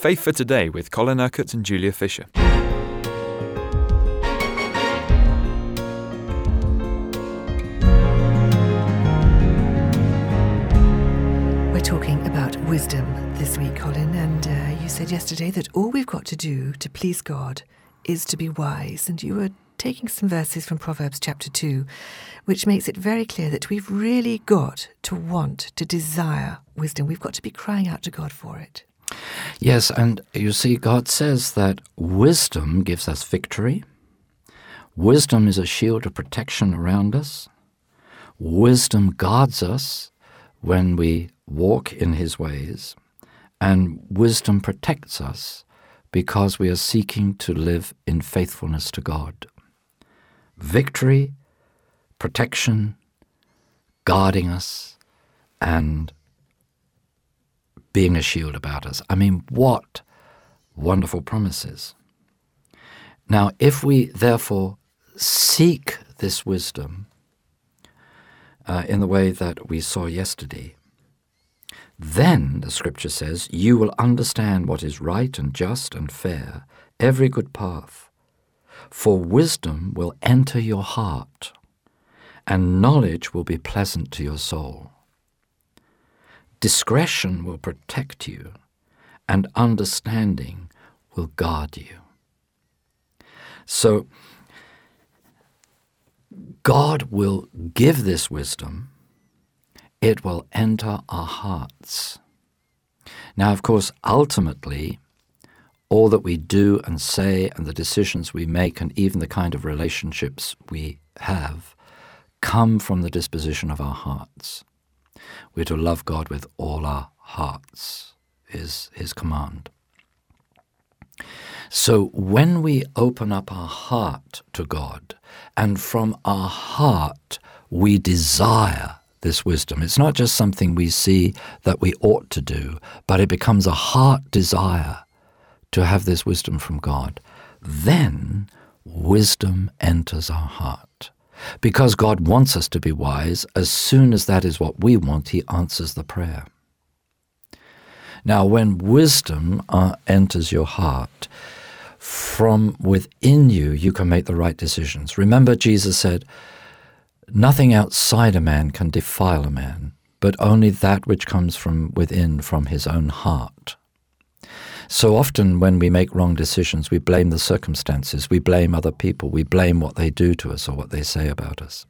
Faith for Today with Colin Urquhart and Julia Fisher. We're talking about wisdom this week, Colin, and uh, you said yesterday that all we've got to do to please God is to be wise, and you were taking some verses from Proverbs chapter 2, which makes it very clear that we've really got to want, to desire wisdom. We've got to be crying out to God for it. Yes, and you see, God says that wisdom gives us victory. Wisdom is a shield of protection around us. Wisdom guards us when we walk in His ways. And wisdom protects us because we are seeking to live in faithfulness to God victory, protection, guarding us, and being a shield about us. I mean, what wonderful promises. Now, if we therefore seek this wisdom uh, in the way that we saw yesterday, then, the scripture says, you will understand what is right and just and fair, every good path for wisdom will enter your heart, and knowledge will be pleasant to your soul. Discretion will protect you, and understanding will guard you. So, God will give this wisdom, it will enter our hearts. Now, of course, ultimately, all that we do and say and the decisions we make and even the kind of relationships we have come from the disposition of our hearts. We're to love God with all our hearts, is his command. So when we open up our heart to God, and from our heart we desire this wisdom, it's not just something we see that we ought to do, but it becomes a heart desire to have this wisdom from God, then wisdom enters our heart. Because God wants us to be wise, as soon as that is what we want, He answers the prayer. Now, when wisdom uh, enters your heart, from within you, you can make the right decisions. Remember, Jesus said, Nothing outside a man can defile a man, but only that which comes from within, from his own heart. So often, when we make wrong decisions, we blame the circumstances, we blame other people, we blame what they do to us or what they say about us.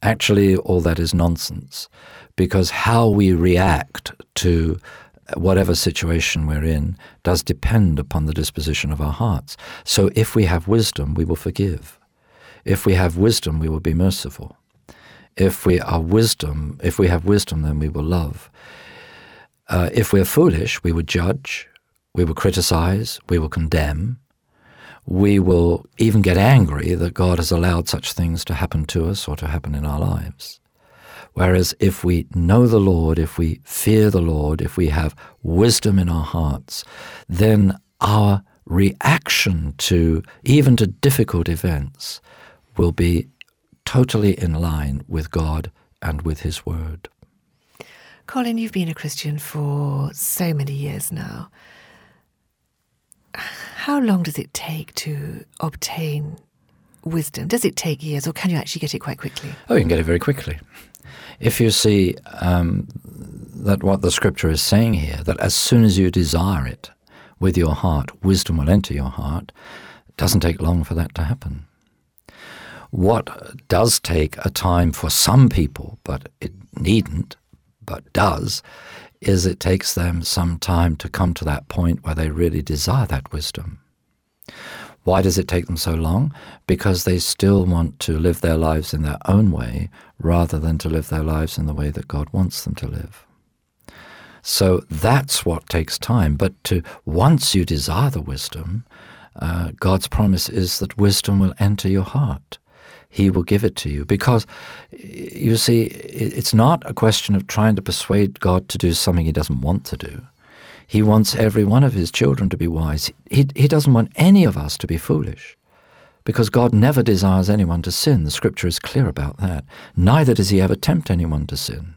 Actually, all that is nonsense because how we react to whatever situation we're in does depend upon the disposition of our hearts. So if we have wisdom, we will forgive. If we have wisdom, we will be merciful. If we are wisdom, if we have wisdom, then we will love. Uh, if we're foolish, we would judge, we will criticize, we will condemn, we will even get angry that God has allowed such things to happen to us or to happen in our lives. Whereas if we know the Lord, if we fear the Lord, if we have wisdom in our hearts, then our reaction to even to difficult events will be totally in line with God and with His Word. Colin, you've been a Christian for so many years now. How long does it take to obtain wisdom? Does it take years, or can you actually get it quite quickly? Oh, you can get it very quickly. If you see um, that what the scripture is saying here, that as soon as you desire it with your heart, wisdom will enter your heart, it doesn't take long for that to happen. What does take a time for some people, but it needn't, but does, is it takes them some time to come to that point where they really desire that wisdom. Why does it take them so long? Because they still want to live their lives in their own way rather than to live their lives in the way that God wants them to live. So that's what takes time. But to once you desire the wisdom, uh, God's promise is that wisdom will enter your heart. He will give it to you. Because, you see, it's not a question of trying to persuade God to do something he doesn't want to do. He wants every one of his children to be wise. He, he doesn't want any of us to be foolish. Because God never desires anyone to sin. The scripture is clear about that. Neither does he ever tempt anyone to sin.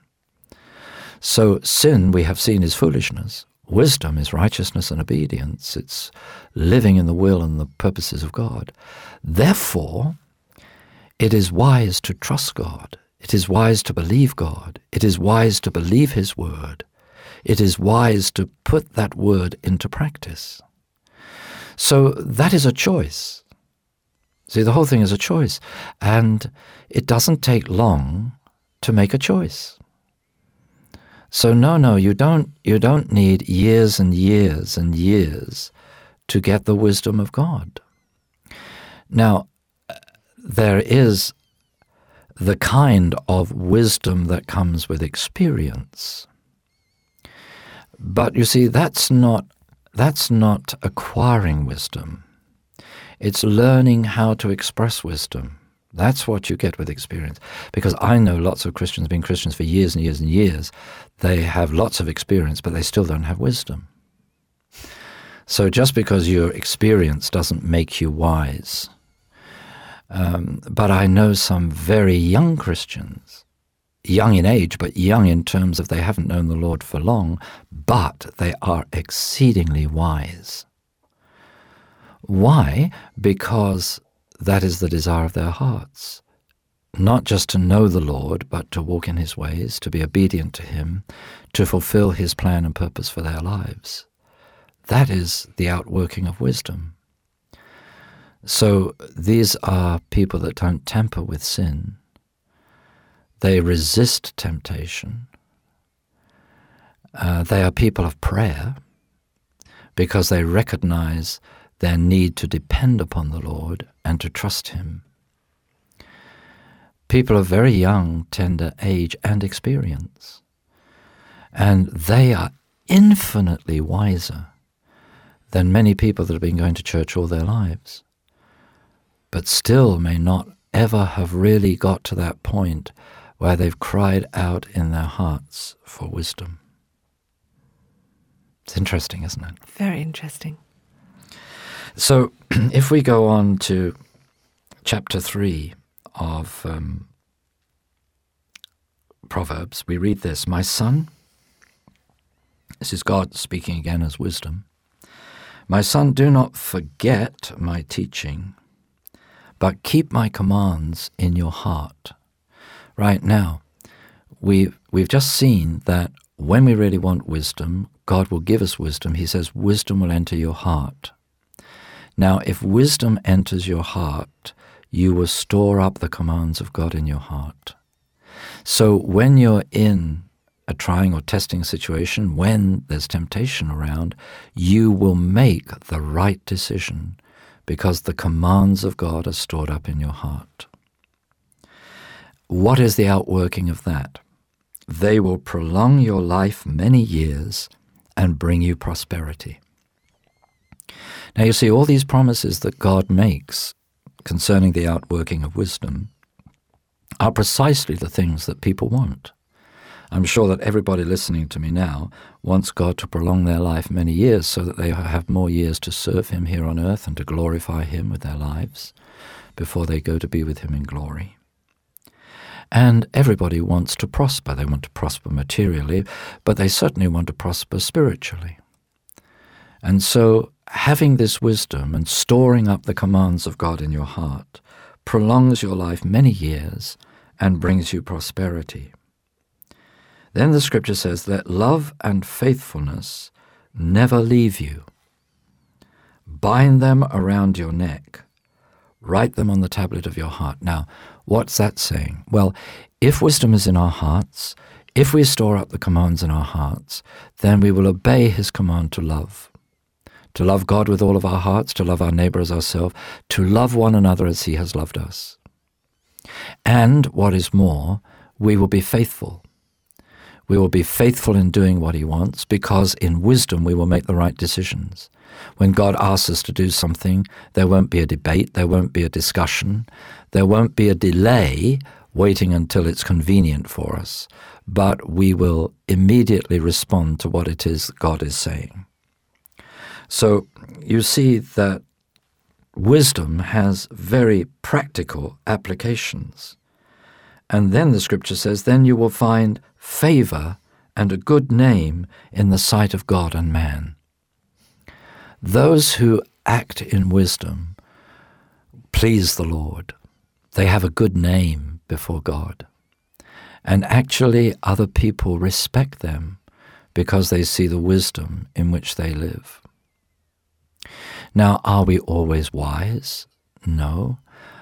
So sin, we have seen, is foolishness. Wisdom is righteousness and obedience. It's living in the will and the purposes of God. Therefore, it is wise to trust God. It is wise to believe God. It is wise to believe His word. It is wise to put that word into practice. So that is a choice. See, the whole thing is a choice. And it doesn't take long to make a choice. So no, no, you don't you don't need years and years and years to get the wisdom of God. Now, there is the kind of wisdom that comes with experience. But you see, that's not that's not acquiring wisdom. It's learning how to express wisdom. That's what you get with experience. Because I know lots of Christians, been Christians for years and years and years, they have lots of experience, but they still don't have wisdom. So just because your experience doesn't make you wise. Um, but I know some very young Christians, young in age, but young in terms of they haven't known the Lord for long, but they are exceedingly wise. Why? Because that is the desire of their hearts. Not just to know the Lord, but to walk in his ways, to be obedient to him, to fulfill his plan and purpose for their lives. That is the outworking of wisdom. So these are people that don't tamper with sin. They resist temptation. Uh, they are people of prayer because they recognize their need to depend upon the Lord and to trust Him. People of very young, tender age and experience. And they are infinitely wiser than many people that have been going to church all their lives, but still may not ever have really got to that point where they've cried out in their hearts for wisdom. It's interesting, isn't it? Very interesting. So, if we go on to chapter 3 of um, Proverbs, we read this My son, this is God speaking again as wisdom. My son, do not forget my teaching, but keep my commands in your heart. Right now, we've, we've just seen that when we really want wisdom, God will give us wisdom. He says, Wisdom will enter your heart. Now, if wisdom enters your heart, you will store up the commands of God in your heart. So when you're in a trying or testing situation, when there's temptation around, you will make the right decision because the commands of God are stored up in your heart. What is the outworking of that? They will prolong your life many years and bring you prosperity. Now, you see, all these promises that God makes concerning the outworking of wisdom are precisely the things that people want. I'm sure that everybody listening to me now wants God to prolong their life many years so that they have more years to serve Him here on earth and to glorify Him with their lives before they go to be with Him in glory. And everybody wants to prosper. They want to prosper materially, but they certainly want to prosper spiritually. And so having this wisdom and storing up the commands of God in your heart prolongs your life many years and brings you prosperity. Then the scripture says Let love and faithfulness never leave you. Bind them around your neck. Write them on the tablet of your heart. Now, what's that saying? Well, if wisdom is in our hearts, if we store up the commands in our hearts, then we will obey his command to love to love God with all of our hearts, to love our neighbor as ourselves, to love one another as he has loved us. And what is more, we will be faithful. We will be faithful in doing what he wants because in wisdom we will make the right decisions. When God asks us to do something, there won't be a debate, there won't be a discussion, there won't be a delay waiting until it's convenient for us, but we will immediately respond to what it is God is saying. So you see that wisdom has very practical applications. And then the scripture says, then you will find favor and a good name in the sight of God and man. Those who act in wisdom please the Lord. They have a good name before God. And actually, other people respect them because they see the wisdom in which they live. Now, are we always wise? No.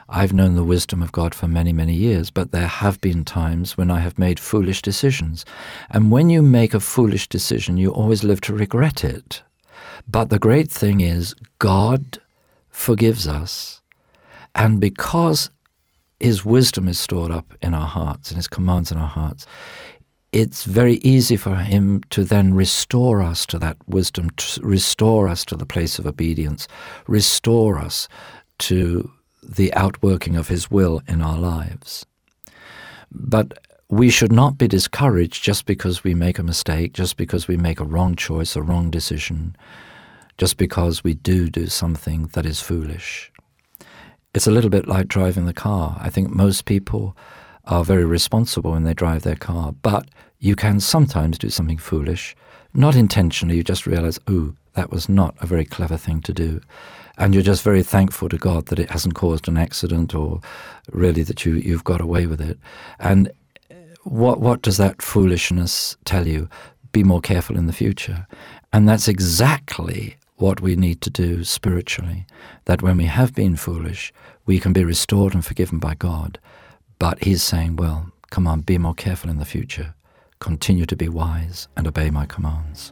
I've known the wisdom of God for many, many years, but there have been times when I have made foolish decisions. And when you make a foolish decision, you always live to regret it. But the great thing is, God forgives us. And because His wisdom is stored up in our hearts and His commands in our hearts, it's very easy for Him to then restore us to that wisdom, to restore us to the place of obedience, restore us to the outworking of His will in our lives. But we should not be discouraged just because we make a mistake, just because we make a wrong choice, a wrong decision, just because we do do something that is foolish. It's a little bit like driving the car. I think most people are very responsible when they drive their car, but you can sometimes do something foolish, not intentionally, you just realize, ooh, that was not a very clever thing to do. And you're just very thankful to God that it hasn't caused an accident or really that you, you've got away with it. And uh, what, what does that foolishness tell you? Be more careful in the future. And that's exactly what we need to do spiritually. That when we have been foolish, we can be restored and forgiven by God. But He's saying, well, come on, be more careful in the future. Continue to be wise and obey my commands.